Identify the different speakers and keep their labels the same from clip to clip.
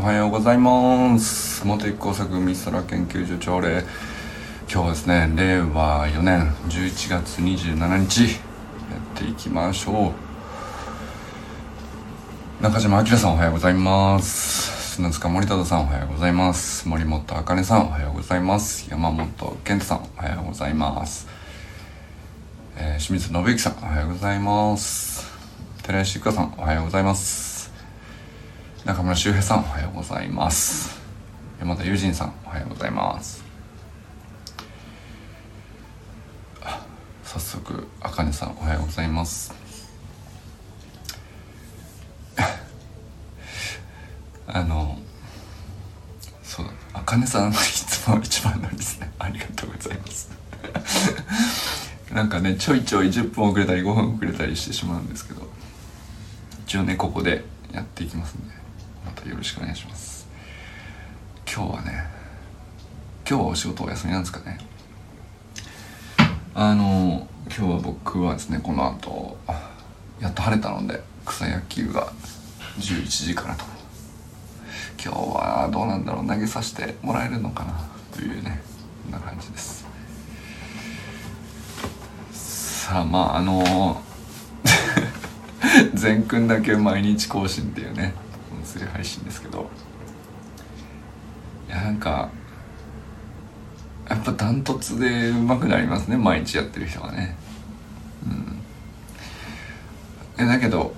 Speaker 1: おはようございます。元一工作美空研究所朝礼今日はですね令和4年11月27日やっていきましょう。中島明さんおはようございます。砂塚森忠さんおはようございます。森本茜さんおはようございます。山本健太さんおはようございます、えー清水信之さんおはようございます。寺石由香さんおはようございます。中村修平さんおはようございます。山田友人さんおはようございます。早速あかねさんおはようございます。あのそうだあかねさんいつも 一番乗りですねありがとうございます。なんかねちょいちょい10分遅れたり5分遅れたりしてしまうんですけど一応ねここでやっていきますんで。またよろしくお願いします。今日はね今日はお仕事お休みなんですかね。あの今日は僕はですねこの後やっと晴れたので草野球が11時からと。今日はどうなんだろう投げさせてもらえるのかなというねこんな感じです。さあまああの 全くんだけ毎日更新っていうね音声配信ですけどいやなんかやっぱダントツで上手くなりますね毎日やってる人がね。うん。だけど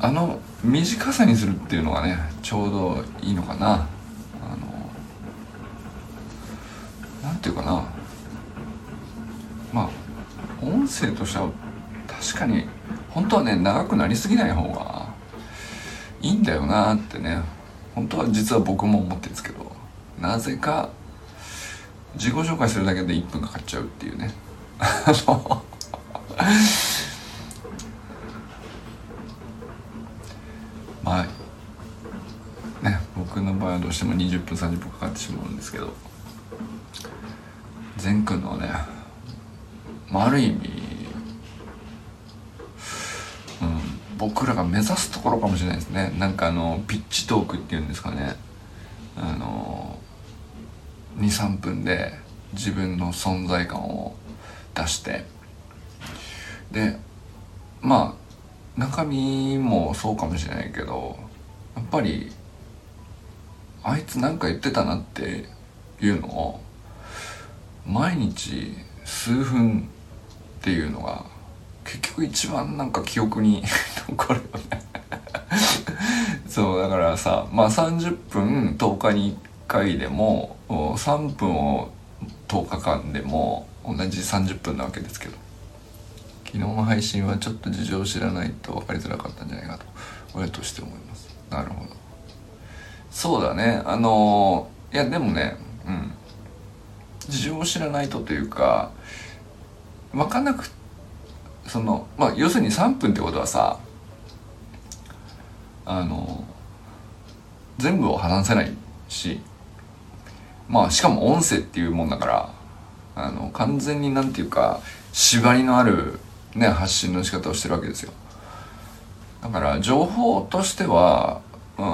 Speaker 1: あの短さにするっていうのがねちょうどいいのかな。あのなんていうかな。まあ音声としては確かに本当はね長くなりすぎない方がいいんだよなってね。本当は実は僕も思ってるんですけど。なぜか自己紹介するだけで1分かかっちゃうっていうね。あのまあね僕の場合はどうしても20分30分かかってしまうんですけど。善くんのはねまあ、ある意味、うん、僕らが目指すところかもしれないですね。なんかあのピッチトークっていうんですかね。あの23分で自分の存在感を出して。でまあ中身もそうかもしれないけどやっぱりあいつなんか言ってたなっていうのを毎日数分っていうのが結局一番なんか記憶に 残るよね。そうだからさまあ30分10日に1回でも3分を10日間でも同じ30分なわけですけど。昨日の配信はちょっと事情を知らないと分かりづらかったんじゃないかと親として思います。なるほど。そうだね。あのいやでもねうん。事情を知らないとというか分かんなくてそのまあ要するに3分ってことはさあの全部を話せないしまあしかも音声っていうもんだからあの完全になんていうか縛りのあるね発信の仕方をしてるわけですよ。だから情報としてはうん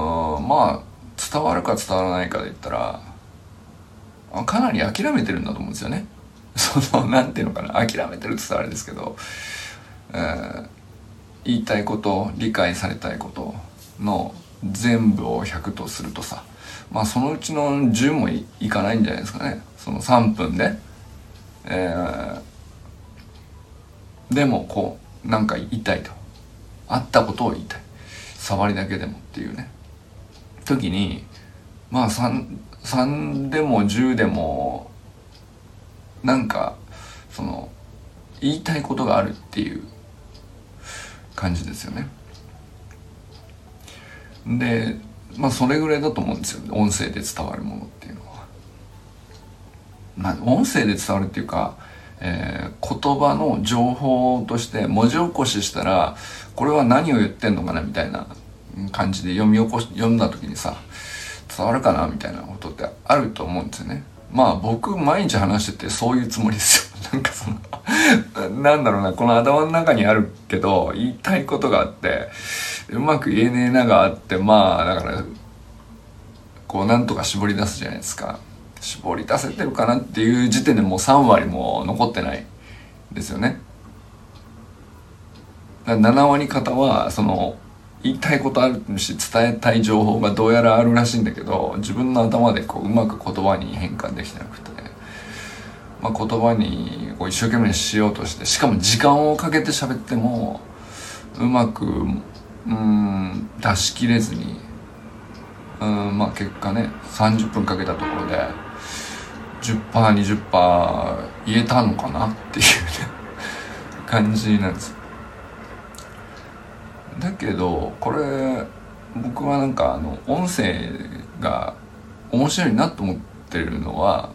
Speaker 1: まあ伝わるか伝わらないかで言ったらかなり諦めてるんだと思うんですよね。そのなんていうのかな。諦めてるって言ったらあれですけど、えー言いたいこと理解されたいことの全部を100とするとさまあそのうちの10もいいかないんじゃないですかね。その3分で、えーでもこうなんか言いたいと。あったことを言いたい。触りだけでもっていうね。時にまあ 3, 3でも10でもなんかその言いたいことがあるっていう感じですよね。でまあそれぐらいだと思うんですよ音声で伝わるものっていうのは。まあ音声で伝わるっていうか、えー言葉の情報として文字起こししたらこれは何を言ってんのかなみたいな感じで読み起こし読んだ時にさ伝わるかなみたいなことってあると思うんですよね。まあ僕毎日話しててそういうつもりですよ。なんかその、なんだろうな、この頭の中にあるけど、言いたいことがあって、うまく言えねえながあって、まあだからこうなんとか絞り出すじゃないですか。絞り出せてるかなっていう時点でもう3割も残ってないですよね。7割方はその言いたいことあるし伝えたい情報がどうやらあるらしいんだけど自分の頭でこううまく言葉に変換できてなくて、まあ、言葉にこう一生懸命しようとしてしかも時間をかけて喋ってもうまくうん出し切れずにうんまあ結果ね30分かけたところで 10%20% 言えたのかなっていうね感じなんです。だけどこれ僕はなんかあの音声が面白いなと思ってるのは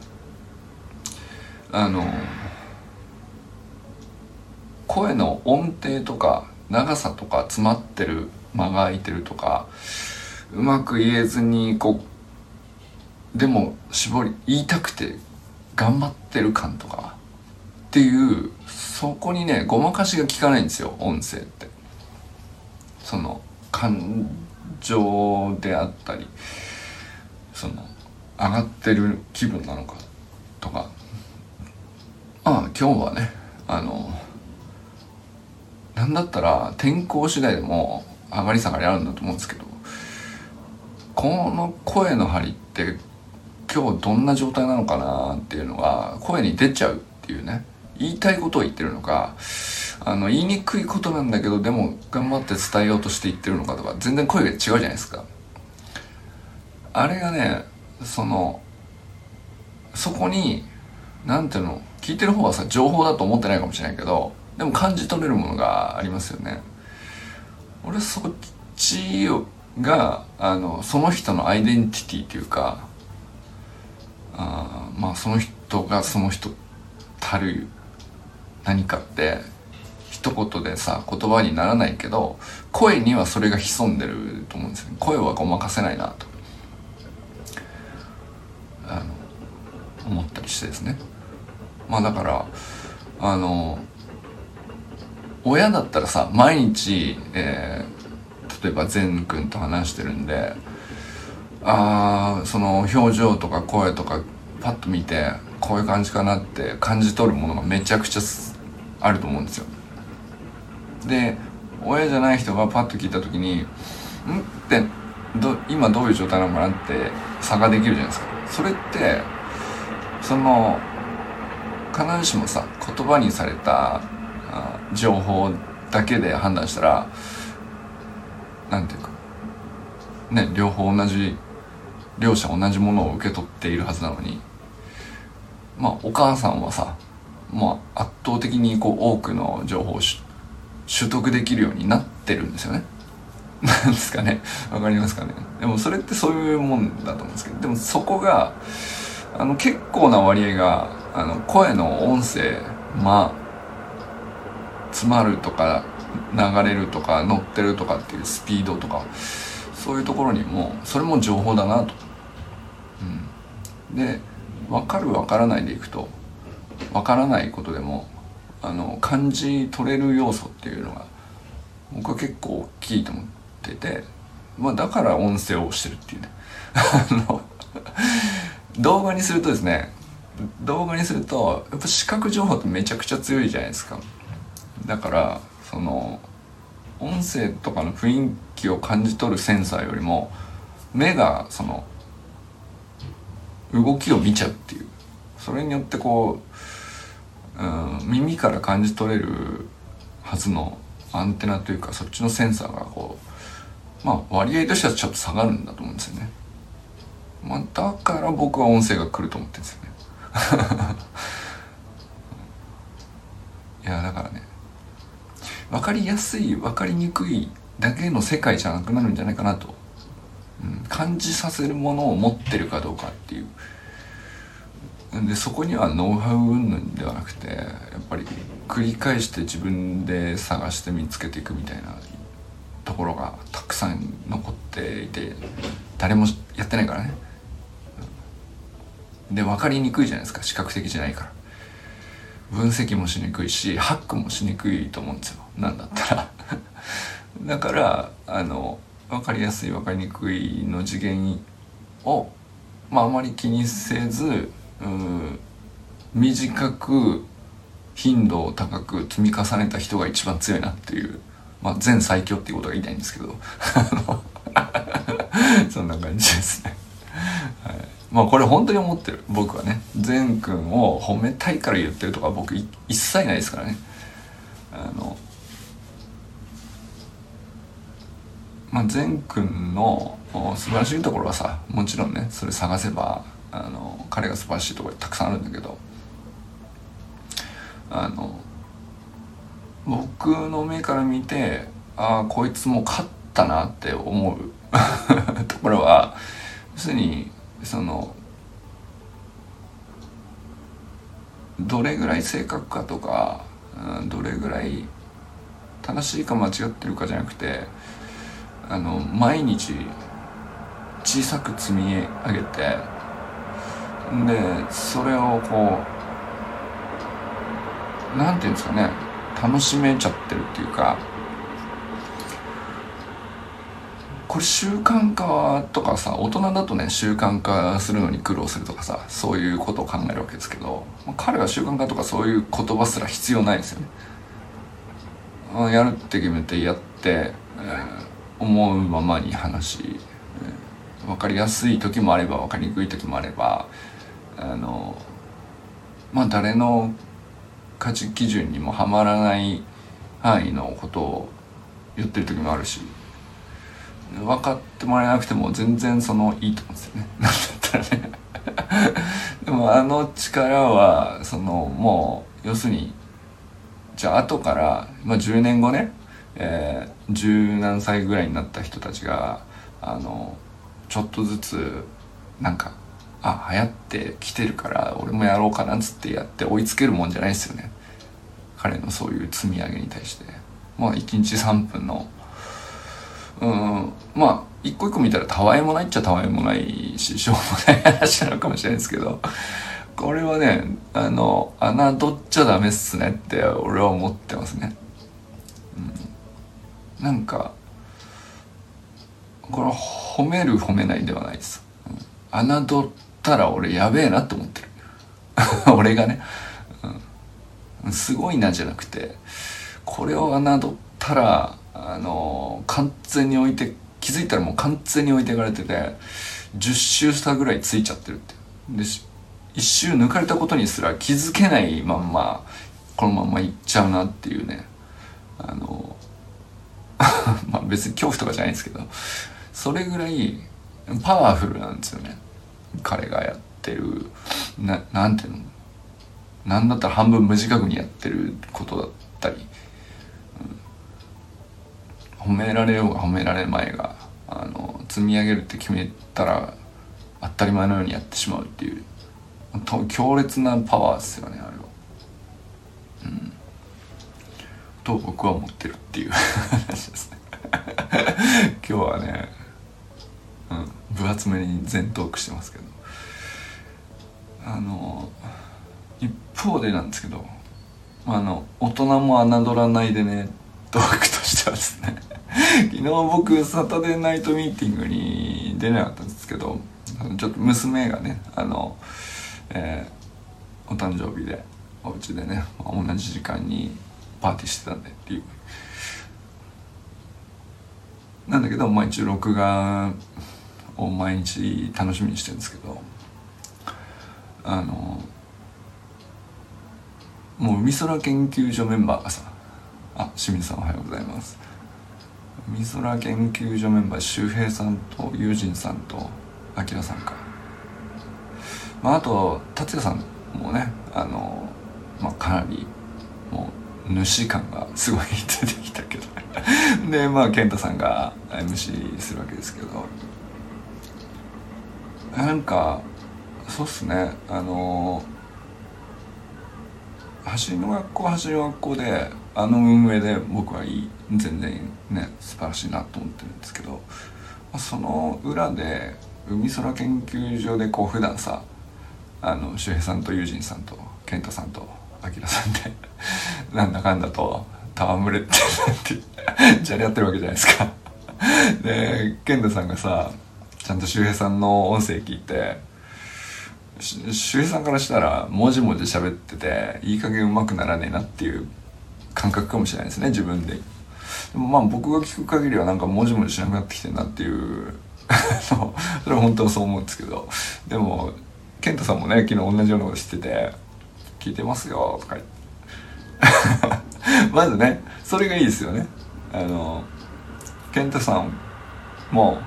Speaker 1: あの声の音程とか長さとか詰まってる間が空いてるとかうまく言えずにこうでも絞り言いたくて頑張ってる感とかっていうそこにねごまかしが効かないんですよ音声って。その感情であったりその上がってる気分なのかとかまあ今日はねあのなんだったら天候次第でも上がり下がりあるんだと思うんですけどこの声の張りって今日どんな状態なのかなっていうのが声に出ちゃうっていうね言いたいことを言ってるのかあの言いにくいことなんだけどでも頑張って伝えようとして言ってるのかとか全然声が違うじゃないですか。あれがねそのそこに何ていうの聞いてる方はさ情報だと思ってないかもしれないけどでも感じ取れるものがありますよね。俺そっちがあのその人のアイデンティティというかあまあその人がその人たる何かって一言でさ言葉にならないけど声にはそれが潜んでると思うんですよね。声はごまかせないなとあの思ったりしてですね。まあだからあの親だったらさ毎日、えー、例えば善くんと話してるんであその表情とか声とかパッと見てこういう感じかなって感じ取るものがめちゃくちゃあると思うんですよで親じゃない人がパッと聞いた時に「ん?」ってど今どういう状態なのかなって差ができるじゃないですかそれってその必ずしもさ言葉にされた情報だけで判断したらなんていうかね両方同じ両者同じものを受け取っているはずなのにまあお母さんはさまあ圧倒的にこう多くの情報を取得できるようになってるんですよね。なんですかねわかりますかねでもそれってそういうもんだと思うんですけどでもそこがあの結構な割合があの声の音声まあ詰まるとか流れるとか乗ってるとかっていうスピードとかそういうところにもそれも情報だなと。うん、で分かる分からないでいくと分からないことでもあの感じ取れる要素っていうのが僕は結構大きいと思ってて、まあ、だから音声をしてるっていうね あの動画にするとですね動画にするとやっぱ視覚情報ってめちゃくちゃ強いじゃないですか。だからその音声とかの雰囲気を感じ取るセンサーよりも目がその動きを見ちゃうっていう。それによってこう、うん、耳から感じ取れるはずのアンテナというかそっちのセンサーがこうまあ割合としてはちょっと下がるんだと思うんですよね、まあ、だから僕は音声が来ると思ってるんですよね。いやだからね分かりやすい分かりにくいだけの世界じゃなくなるんじゃないかなと、うん、感じさせるものを持ってるかどうかっていう。でそこにはノウハウ云々ではなくてやっぱり繰り返して自分で探して見つけていくみたいなところがたくさん残っていて誰もやってないからね。で分かりにくいじゃないですか。視覚的じゃないから。分析もしにくいしハックもしにくいと思うんですよ。なんだったら。だからあの分かりやすい分かりにくいの次元を、まあ、あまり気にせずうん短く頻度を高く積み重ねた人が一番強いなっていう、まあ、全最強っていうことが言いたいんですけど。そんな感じですね。まあこれ本当に思ってる僕はね善くんを褒めたいから言ってるとか僕一切ないですからね。あのまあ、善くんの素晴らしいところはさもちろんねそれ探せばあの彼が素晴らしいところたくさんあるんだけどあの僕の目から見てああこいつも勝ったなって思う ところは要するにそのどれぐらい正確かとかどれぐらい正しいか間違ってるかじゃなくてあの毎日小さく積み上げてでそれをこうなんていうんですかね楽しめちゃってるっていうかこれ習慣化とかさ大人だとね習慣化するのに苦労するとかさそういうことを考えるわけですけど彼は習慣化とかそういう言葉すら必要ないですよね。やるって決めてやって、えー思うままに話し、えー、分かりやすい時もあれば分かりにくい時もあればあのまあ誰の価値基準にもはまらない範囲のことを言ってる時もあるし分かってもらえなくても全然そのいいと思うんですよね。なんだったらね。でもあの力はそのもう要するにじゃあ後から、まあ、10年後ねえー、十何歳ぐらいになった人たちがあのちょっとずつなんかあ流行ってきてるから俺もやろうかなっつってやって追いつけるもんじゃないですよね。彼のそういう積み上げに対して。まあ1日3分のうん。まあ一個一個見たらたわいもないっちゃたわいもないししょうもない話なのかもしれないですけどこれはねあの侮っちゃダメっすねって俺は思ってますね。うん。なんかこれ褒める褒めないではないです、うん、侮ったら俺やべえなって思ってる。俺がね、うん、すごいなじゃなくてこれを侮ったらあの、完全に置いて気づいたらもう完全に置いていかれてて10周したぐらいついちゃってるってで一周抜かれたことにすら気づけないまんまこのまんまいっちゃうなっていうね。あの まあ別に恐怖とかじゃないんですけどそれぐらいパワフルなんですよね。彼がやってるななんていうのなんだったら半分無自覚にやってることだったり、褒められようが褒められまいがあの積み上げるって決めたら当たり前のようにやってしまうっていう強烈なパワーですよねあれは。うん。と僕は思ってるっていう 話ですね。今日はね、うん、分厚めに全トークしてますけど。あの一方でなんですけどあの大人も侮らないでねトークとしてはですね。昨日僕サタデーナイトミーティングに出なかったんですけどちょっと娘がねあの、えー、お誕生日でお家でね同じ時間にパーティーしてたんでっていう。なんだけどまあ一録画を毎日楽しみにしてるんですけどあのもう海空研究所メンバーがさあ清水さんおはようございます。海空研究所メンバー周平さんと友人さんと明さんか。まああと達也さんもねあのまあかなりもう主感がすごい出てきたけど。でまあ健太さんが MC するわけですけど。なんかそうっすね。あの走りの学校走りの学校であの運営で僕はいい全然ね素晴らしいなと思ってるんですけどその裏で海空研究所でこう普段さあの周平さんと友人さんと健太さんと明さんで なんだかんだと戯れてってじゃれやってるわけじゃないですか。で健太さんがさちちゃんと周平さんの音声聞いて周平さんからしたらもじもじ喋ってていい加減うまくならねえなっていう感覚かもしれないですね自分で。でもまあ僕が聞く限りはなんかもじもじしなくなってきてるなっていう それは本当はそう思うんですけど。でも健太さんもね昨日同じようなこと知ってて「聞いてますよ」とか言って。まずねそれがいいですよね。あの健太さんも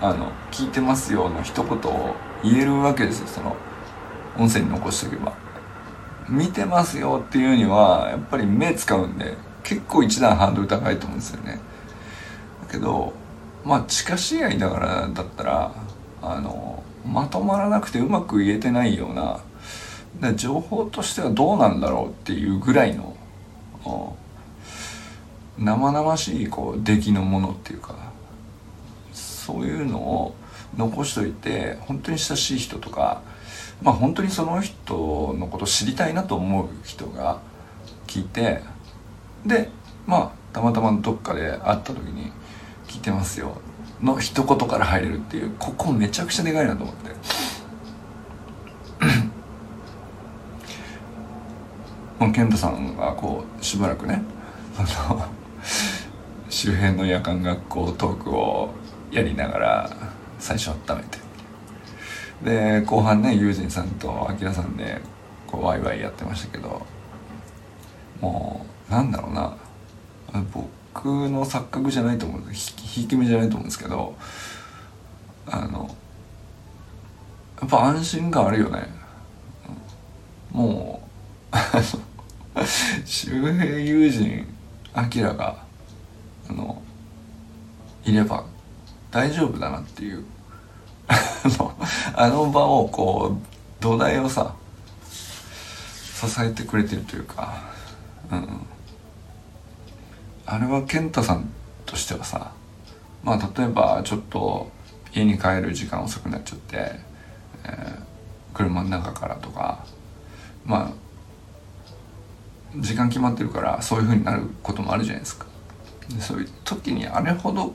Speaker 1: あの「聞いてますよ」の一言を言えるわけですよその音声に残しておけば。見てますよっていうにはやっぱり目使うんで結構一段ハードル高いと思うんですよね。だけどまあ近しい合だからだったらあのまとまらなくてうまく言えてないようなだ情報としてはどうなんだろうっていうぐらいの生々しいこう出来のものっていうかそういうのを残しといて本当に親しい人とかまあ本当にその人のことを知りたいなと思う人が聞いてでまあたまたまどっかで会った時に「聞いてますよ」の一言から入れるっていうここめちゃくちゃでかいなと思って。もう健太さんがこうしばらくねあの周辺の夜間学校トークをやりながら最初温めてで後半ね友人さんと明さんでこうワイワイやってましたけどもうなんだろうな。僕の錯覚じゃないと思うひいき目じゃないと思うんですけどあのやっぱ安心感あるよね。もう周平友人明があのいれば大丈夫だなっていう あの場をこう土台をさ支えてくれてるというか、うん、あれは健太さんとしてはさまあ例えばちょっと家に帰る時間遅くなっちゃって、えー、車の中からとかまあ時間決まってるからそういう風になることもあるじゃないですか。でそういう時にあれほど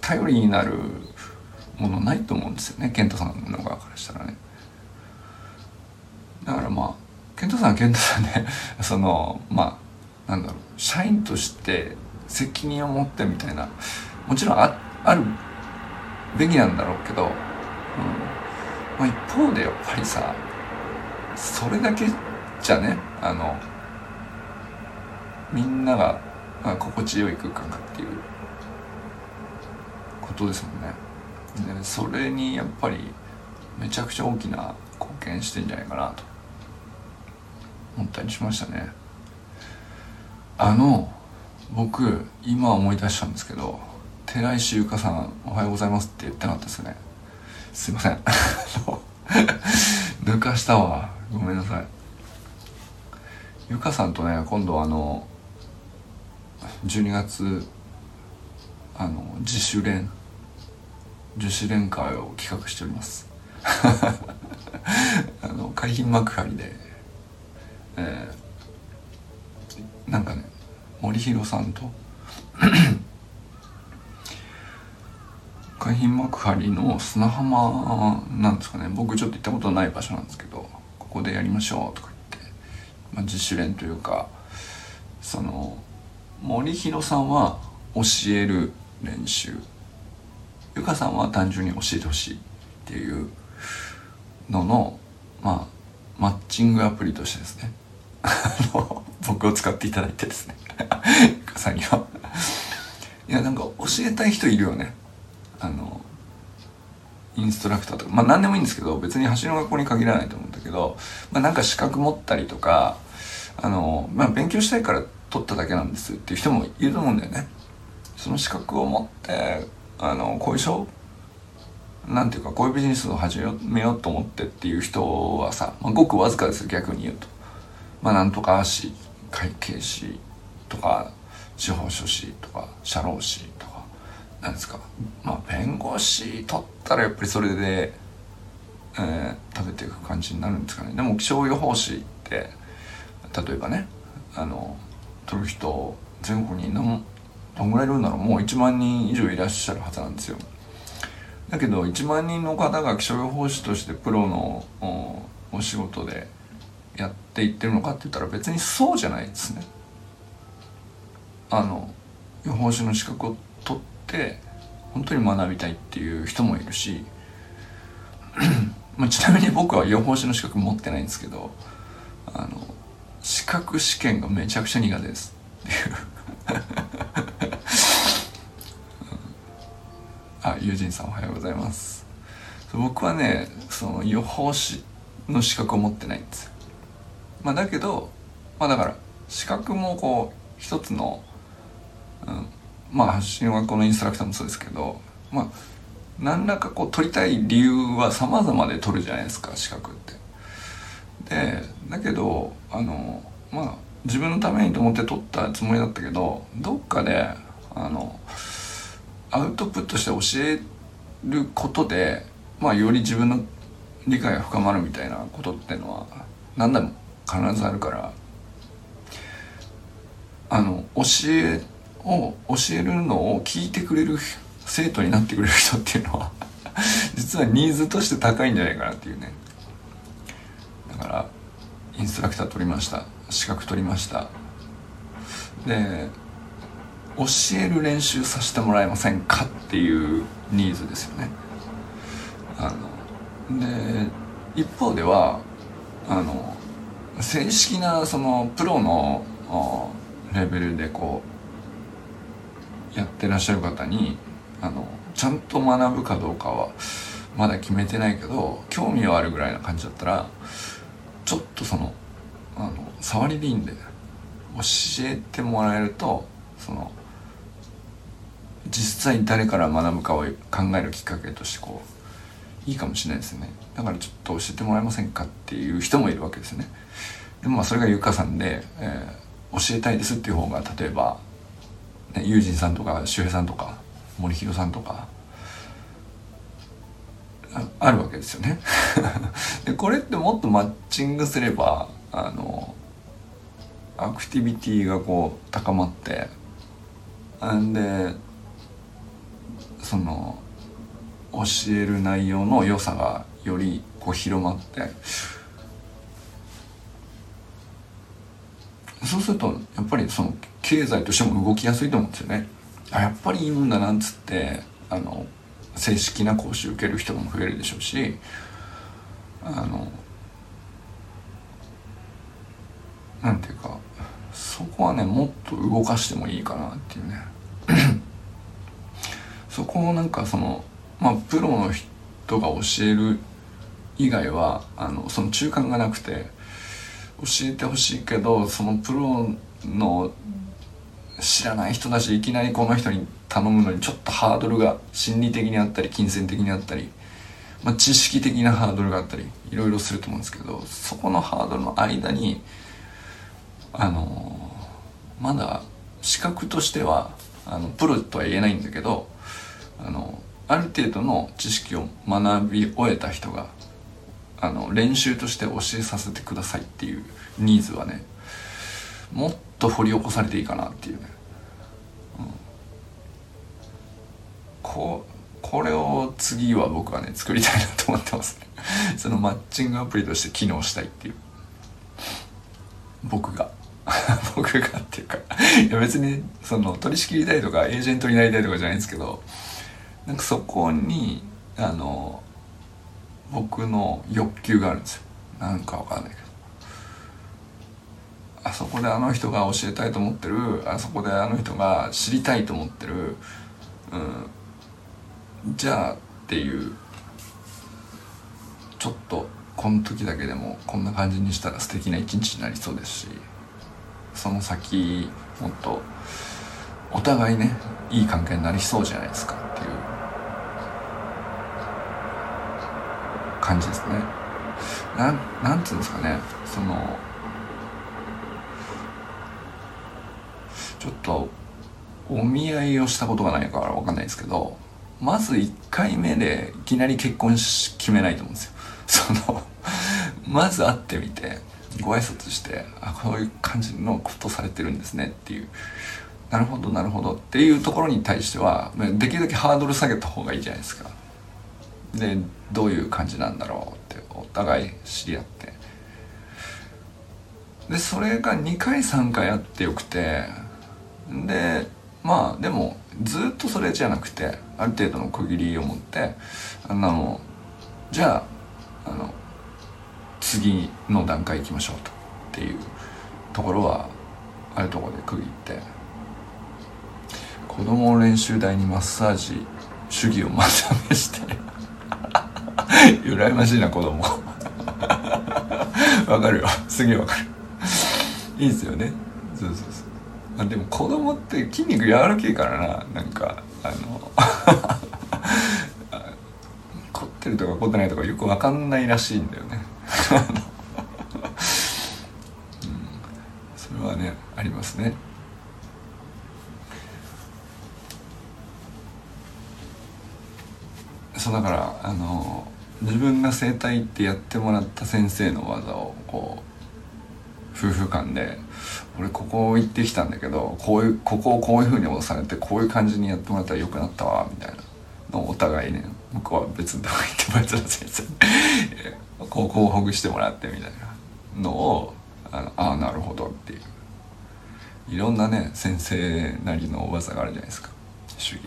Speaker 1: 頼りになるものないと思うんですよね健太さんの側からしたらねだからまあ健太さんは健太さんで そのまあなんだろう社員として責任を持ってみたいなもちろんああるべきなんだろうけど、うんまあ、一方でやっぱりさそれだけじゃねあのみんなが心地よい空間かっていうことですもんね。でそれにやっぱりめちゃくちゃ大きな貢献してんじゃないかなと思ったりしましたね。あの僕今思い出したんですけど寺石ゆかさんおはようございますって言ってなかったですよね。すいません。抜かしたわ。ごめんなさい。ゆかさんとね今度あの12月あの自主練女子連会を企画しております。あの海浜幕張で、えー、なんかね森弘さんと 海浜幕張の砂浜なんですかね。僕ちょっと行ったことない場所なんですけどここでやりましょうとか言って、まあ、自主練というかその森弘さんは教える練習ゆかさんは単純に教えてほしいっていうののまあマッチングアプリとしてですね。僕を使っていただいてですね。ゆかさんには。いやなんか教えたい人いるよね。あのインストラクターとか。まあ何でもいいんですけど別に走りの学校に限らないと思うんだけど、まあ、なんか資格持ったりとかあの、まあ、勉強したいから取っただけなんですっていう人もいると思うんだよね。その資格を持ってあのこういう商なんていうかこういうビジネスを始めようと思ってっていう人はさ、まあ、ごくわずかです逆に言うと。まあなんとか士会計士とか司法書士とか社労士とかなんですか。まあ弁護士取ったらやっぱりそれで、えー、食べていく感じになるんですかね。でも気象予報士って例えばねあの取る人全国に何どんぐらいいるんだろう。もう1万人以上いらっしゃるはずなんですよ。だけど1万人の方が気象予報士としてプロのお仕事でやっていってるのかって言ったら別にそうじゃないですね。あの予報士の資格を取って本当に学びたいっていう人もいるしまあちなみに僕は予報士の資格持ってないんですけどあの資格試験がめちゃくちゃ苦手ですっていう。あ友人さんおはようございます。僕はねその予報士の資格を持ってないんです。よまあだけどまあだから資格もこう一つの、うん、まあ発信はこのインストラクターもそうですけどまあ何らかこう取りたい理由は様々で取るじゃないですか資格って。でだけどあのまあ自分のためにと思って取ったつもりだったけどどっかであのアウトプットして教えることで、まあ、より自分の理解が深まるみたいなことっていうのは何でも必ずあるからあの教えを教えるのを聞いてくれる生徒になってくれる人っていうのは 実はニーズとして高いんじゃないかなっていうね。だからインストラクター取りました。資格取りました。で教える練習させてもらえませんかっていうニーズですよね。あので一方ではあの正式なそのプロのレベルでこうやってらっしゃる方にあのちゃんと学ぶかどうかはまだ決めてないけど興味はあるぐらいな感じだったらちょっとそのあの触りでいいんで教えてもらえるとその実際誰から学ぶかを考えるきっかけとしてこういいかもしれないですね。だからちょっと教えてもらえませんかっていう人もいるわけですね。でもまあそれがゆかさんで、えー、教えたいですっていう方が例えば、ね、友人さんとか周平さんとか森弘さんとかあるわけですよね。でこれってもっとマッチングすればあのアクティビティがこう高まってんでその教える内容の良さがよりこう広まってそうするとやっぱりその経済としても動きやすいと思うんですよね。あやっぱりいいもんだなんつってあの正式な講習受ける人も増えるでしょうしあのなんていうかそこはねもっと動かしてもいいかなっていうねそこをなんかそのまあプロの人が教える以外はあのその中間がなくて教えてほしいけどそのプロの知らない人だしいきなりこの人に頼むのにちょっとハードルが心理的にあったり金銭的にあったり、まあ、知識的なハードルがあったりいろいろすると思うんですけどそこのハードルの間にあのまだ資格としてはあのプロとは言えないんだけどあのある程度の知識を学び終えた人があの練習として教えさせてくださいっていうニーズはねもっと掘り起こされていいかなっていうね、うん、ここれを次は僕はね作りたいなと思ってますね。そのマッチングアプリとして機能したいっていう。僕が。僕がっていうか。いや別にその取り仕切りたいとかエージェントになりたいとかじゃないんですけどなんかそこにあの僕の欲求があるんですよ。なんかわかんないけど。あそこであの人が教えたいと思ってるあそこであの人が知りたいと思ってる、うん、じゃあっていうちょっとこの時だけでもこんな感じにしたら素敵な一日になりそうですしその先もっとお互いねいい関係になりそうじゃないですかっていう感じですね。なんなんつうんですかね。そのちょっとお見合いをしたことがないから分かんないですけどまず1回目でいきなり結婚し決めないと思うんですよ。そのまず会ってみてご挨拶してあこういう感じのことされてるんですねっていう。なるほどなるほどっていうところに対してはできるだけハードル下げた方がいいじゃないですか。でどういう感じなんだろうってお互い知り合って。でそれが2回3回あってよくて。でまあでもずっとそれじゃなくてある程度の区切りを持ってあのじゃああの次の段階行きましょうとっていうところはあるところで区切って。子供を練習台にマッサージ主義をまためして。羨ましいな子供。わかるよ。すげえわかる。いいですよね。そうそうそう。あでも子供って筋肉柔らけいからな。なんかあの 凝ってるとか凝ってないとかよく分かんないらしいんだよね。うん、それはねありますね。そうだからあの自分が整体ってやってもらった先生の技をこう夫婦間で俺ここ行ってきたんだけどこういうここをこういうふうに押されてこういう感じにやってもらったらよくなったわみたいなのをお互いね向こうは別のとこ行って別の先生。ここうほぐしてもらってみたいなのをあのあなるほどっていう。いろんなね先生なりの技があるじゃないですか主義。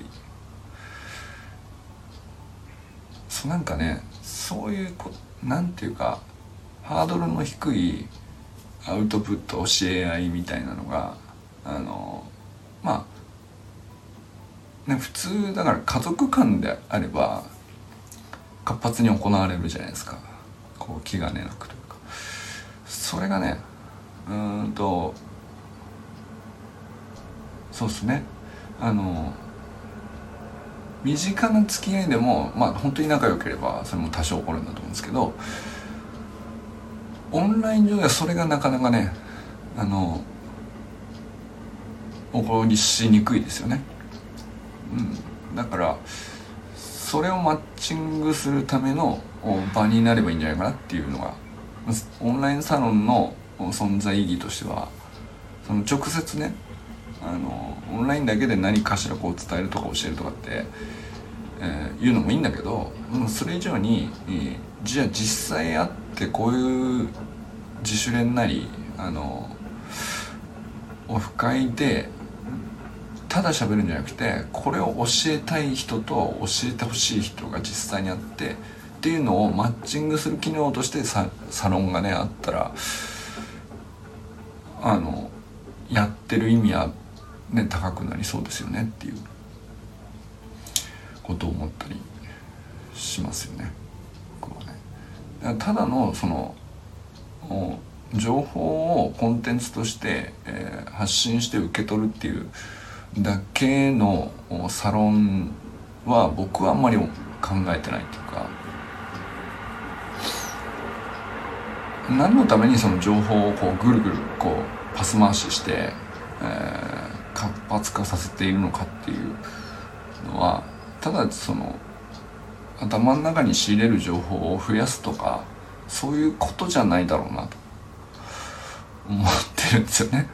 Speaker 1: そうなんかねそういうこなんていうかハードルの低いアウトプット教え合いみたいなのがあのまあね普通だから家族間であれば活発に行われるじゃないですか。こう気兼ねなくというか。それがねうんとそうっすね。あの身近な付き合いでもまあ本当に仲良ければそれも多少起こるんだと思うんですけどオンライン上ではそれがなかなかねあの起こりしにくいですよね、うん、だからそれをマッチングするための場になればいいんじゃないかなっていうのがオンラインサロンの存在意義としてはその直接ねあのオンラインだけで何かしらこう伝えるとか教えるとかって、えー、言うのもいいんだけど、うん、それ以上に、えー、じゃあ実際会ってこういう自主練なりあのオフ会でただ喋るんじゃなくてこれを教えたい人と教えてほしい人が実際にあってっていうのをマッチングする機能としてササロンがねあったらあのやってる意味はね高くなりそうですよねっていうことを思ったりしますよね。ねただのその情報をコンテンツとして、えー、発信して受け取るっていうだけのサロンは僕はあんまり考えてないっていうか何のためにその情報をこうぐるぐるこうパス回しして、えー、活発化させているのかっていうのはただその頭の中に仕入れる情報を増やすとかそういうことじゃないだろうなと思ってるんですよね。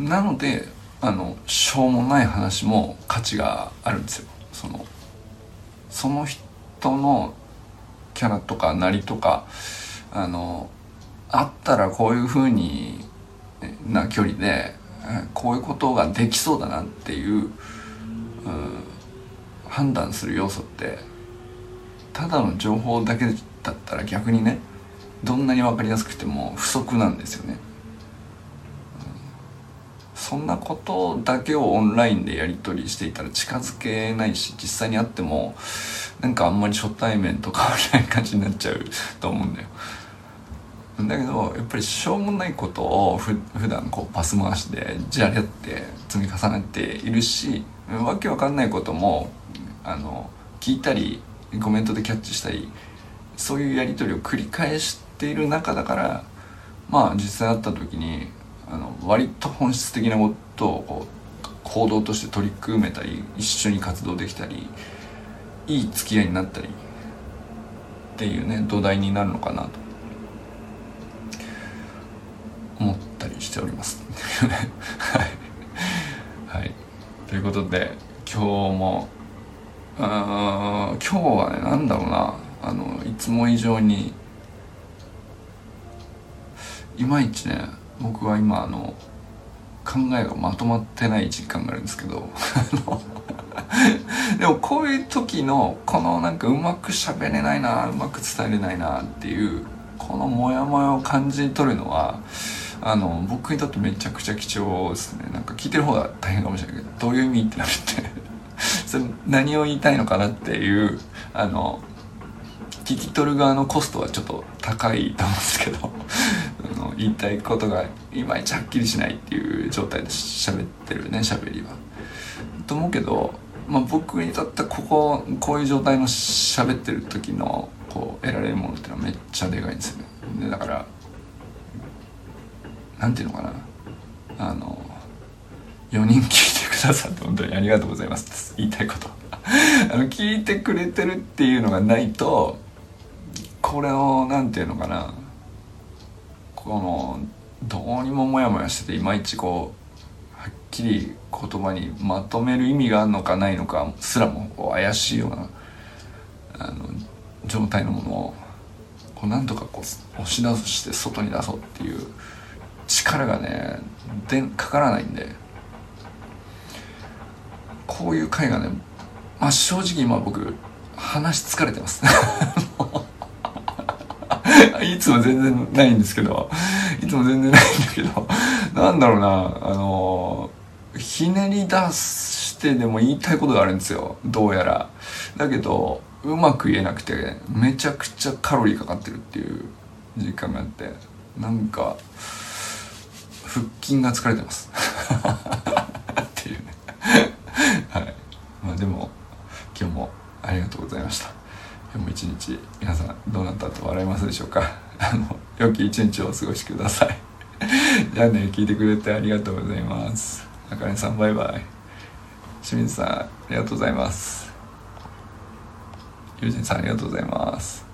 Speaker 1: うん、なのであのしょうもない話も価値があるんですよ。そのその人のキャラとかなりとかあのあったらこういうふうにな距離でこういうことができそうだなっていう、判断する要素ってただの情報だけだったら逆にねどんなに分かりやすくても不足なんですよね、そんなことだけをオンラインでやり取りしていたら近づけないし実際に会ってもなんかあんまり初対面と変わらない感じになっちゃうと思うんだよ。だけどやっぱりしょうもないことをふ普段こうパス回しでじゃれって積み重ねているしわけわかんないこともあの聞いたりコメントでキャッチしたりそういうやり取りを繰り返している中だからまあ実際会った時にあの割と本質的なことをこう行動として取り組めたり一緒に活動できたりいい付き合いになったりっていうね土台になるのかなと思ったりしております。はい、はい、ということで今日もあ今日はねなんだろうな。あのいつも以上にいまいちね僕は今あの考えがまとまってない実感があるんですけど でもこういう時のこのなんかうまく喋れないなうまく伝えれないなっていうこのモヤモヤを感じ取るのはあの僕にとってめちゃくちゃ貴重ですねなんか聞いてる方が大変かもしれないけどどういう意味ってなって それ何を言いたいのかなっていうあの聞き取る側のコストはちょっと高いと思うんですけど あの言いたいことがいまいちはっきりしないっていう状態で喋ってるね喋りは。と思うけど、まあ、僕にとってこここういう状態の喋ってる時のこう得られるものっていうのはめっちゃでかいんですよね。でだからなんていうのかな。あの4人聞いてくださって本当にありがとうございます言いたいこと。あの聞いてくれてるっていうのがないとこれをなんていうのかな。このどうにもモヤモヤしてていまいちこうはっきり言葉にまとめる意味があるのかないのかすらも怪しいようなあの状態のものをこうなんとかこう押し出して外に出そうっていう力がねでかからないんで。こういう回がねまあ正直今僕話疲れてます。いつも全然ないんですけど。いつも全然ないんだけど。なんだろうなあのひねり出してでも言いたいことがあるんですよ。どうやら。だけどうまく言えなくてめちゃくちゃカロリーかかってるっていう実感があって。なんか腹筋が疲れてます。っていうね。はい。まあでも今日もありがとうございました。今日も一日皆さんどうなったと笑いますでしょうか。あの良き一日をお過ごしください。じゃあね聞いてくれてありがとうございます。あかねさんバイバイ。清水さんありがとうございます。友人さんありがとうございます。